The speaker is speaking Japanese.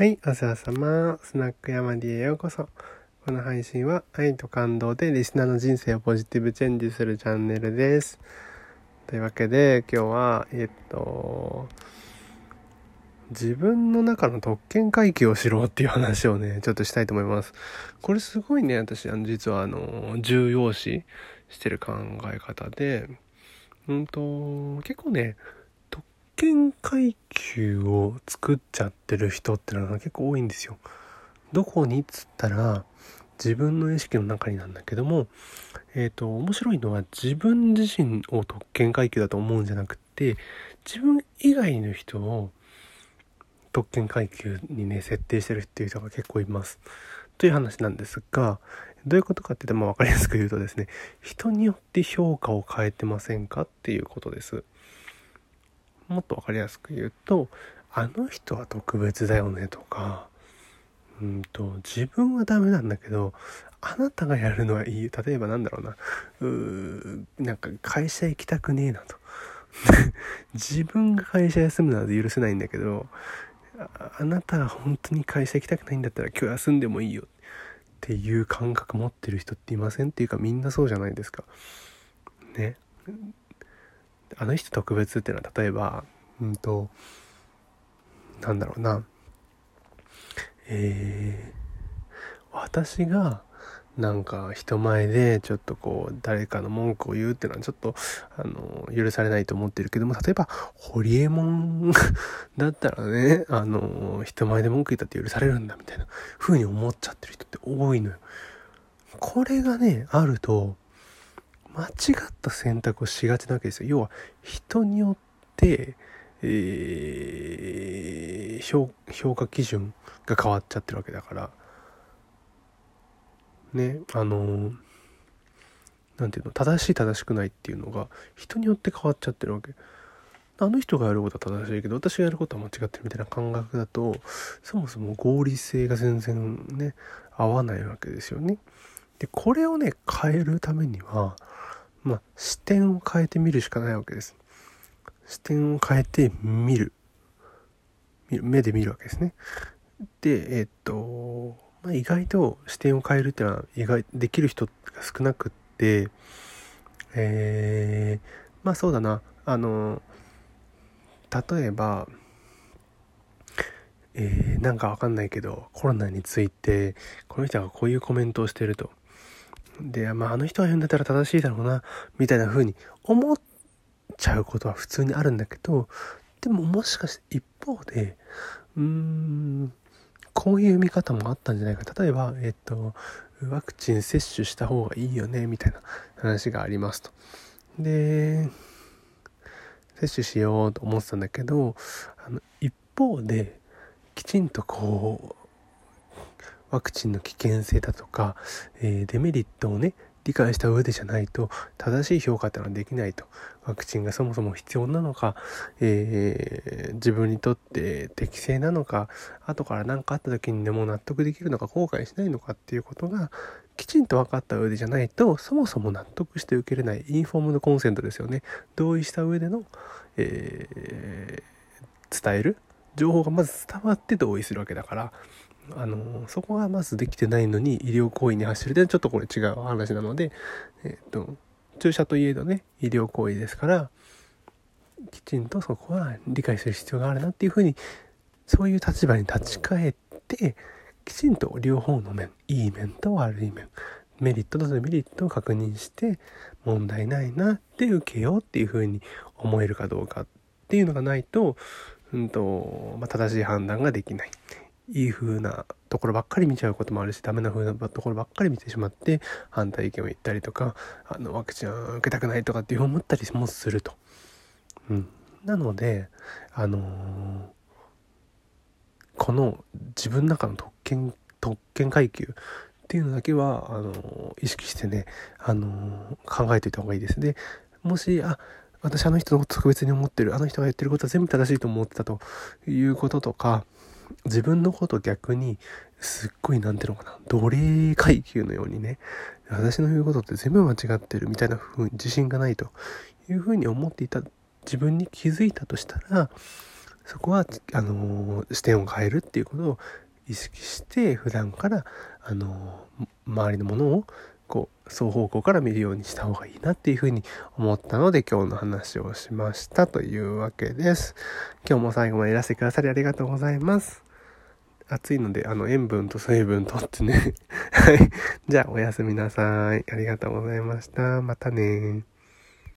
はい、お世話様。スナックヤマディへようこそ。この配信は愛と感動でリスナーの人生をポジティブチェンジするチャンネルです。というわけで今日は、えっと、自分の中の特権階級を知ろうっていう話をね、ちょっとしたいと思います。これすごいね、私、あの、実はあの、重要視してる考え方で、うんと、結構ね、権階級を作っちゃってる人ってのが結構多いんですよ。どこにっつったら、自分の意識の中になんだけども、えっ、と、面白いのは自分自身を特権階級だと思うんじゃなくて、自分以外の人を特権階級にね、設定してるっていう人が結構います。という話なんですが、どういうことかって言っても分かりやすく言うとですね、人によって評価を変えてませんかっていうことです。もっと分かりやすく言うと、あの人は特別だよねとか、うんと、自分はダメなんだけど、あなたがやるのはいい。例えばなんだろうな、うーなんか会社行きたくねえなと。自分が会社休むのは許せないんだけど、ああなたが本当に会社行きたくないんだったら今日休んでもいいよっていう感覚持ってる人っていません？っていうかみんなそうじゃないですか。ね。あの人特別っていうのは例えば、うんと、なんだろうな。えー、私がなんか人前でちょっとこう誰かの文句を言うっていうのはちょっとあの許されないと思ってるけども例えばホリエモン だったらねあの人前で文句言ったって許されるんだみたいな風に思っちゃってる人って多いのよ。これがねあると間違った選択をしがちなわけですよ。要は人によってえー、評価基準が変わっちゃってるわけだから。ねあのなんていうの正しい正しくないっていうのが人によって変わっちゃってるわけ。あの人がやることは正しいけど私がやることは間違ってるみたいな感覚だとそもそも合理性が全然ね合わないわけですよね。でこれをね変えるためにはまあ視点を変えてみるしかないわけです。視点を変えて見る。目で見るわけですね。でえっと、まあ、意外と視点を変えるっていうのは意外できる人が少なくってえー、まあそうだな。あの例えばえー、なんかわかんないけどコロナについてこの人がこういうコメントをしてると。でまああの人が言うんだったら正しいだろうなみたいな風に思っちゃうことは普通にあるんだけどでももしかして一方でうーんこういう見方もあったんじゃないか。例えばえっとワクチン接種した方がいいよねみたいな話がありますと。で接種しようと思ってたんだけどあの一方できちんとこうワクチンの危険性だとか、えー、デメリットをね理解した上でじゃないと正しい評価ってのはできないと。ワクチンがそもそも必要なのか、えー、自分にとって適正なのか後から何かあった時にでも納得できるのか後悔しないのかっていうことがきちんと分かった上でじゃないとそもそも納得して受けれないインフォームドコンセントですよね。同意した上での、えー、伝える。情報がまず伝わって同意するわけだから。あのそこがまずできてないのに医療行為に走るでちょっとこれ違う話なので、えっ、ー、と注射といえどね医療行為ですからきちんとそこは理解する必要があるなっていうふうにそういう立場に立ち返ってきちんと両方の面いい面と悪い面メリットとデメリットを確認して問題ないなって受けようっていうふうに思えるかどうかっていうのがないと,、うんとまあ、正しい判断ができない。いい風なところばっかり見ちゃうこともあるしダメな風なところばっかり見てしまって反対意見を言ったりとかあのワクチンは受けたくないとかっていう思ったりもすると。うん、なのであのー、この自分の中の特権特権階級っていうのだけはあのー、意識してね、あのー、考えておいた方がいいです。でもしあ私あの人のこと特別に思ってるあの人が言ってることは全部正しいと思ってたということとか自分のこと逆にすっごい何ていうのかな奴隷階級のようにね私の言うことって全部間違ってるみたいな風に自信がないというふうに思っていた自分に気づいたとしたらそこは、あの視点を変えるっていうことを意識して普段からあの周りのものをこう双方向から見るようにした方がいいなっていうふうに思ったので今日の話をしましたというわけです。今日も最後までいらしてくださりありがとうございます。暑いので、あの、塩分と水分とってね。はい。じゃあ、おやすみなさい。ありがとうございました。またね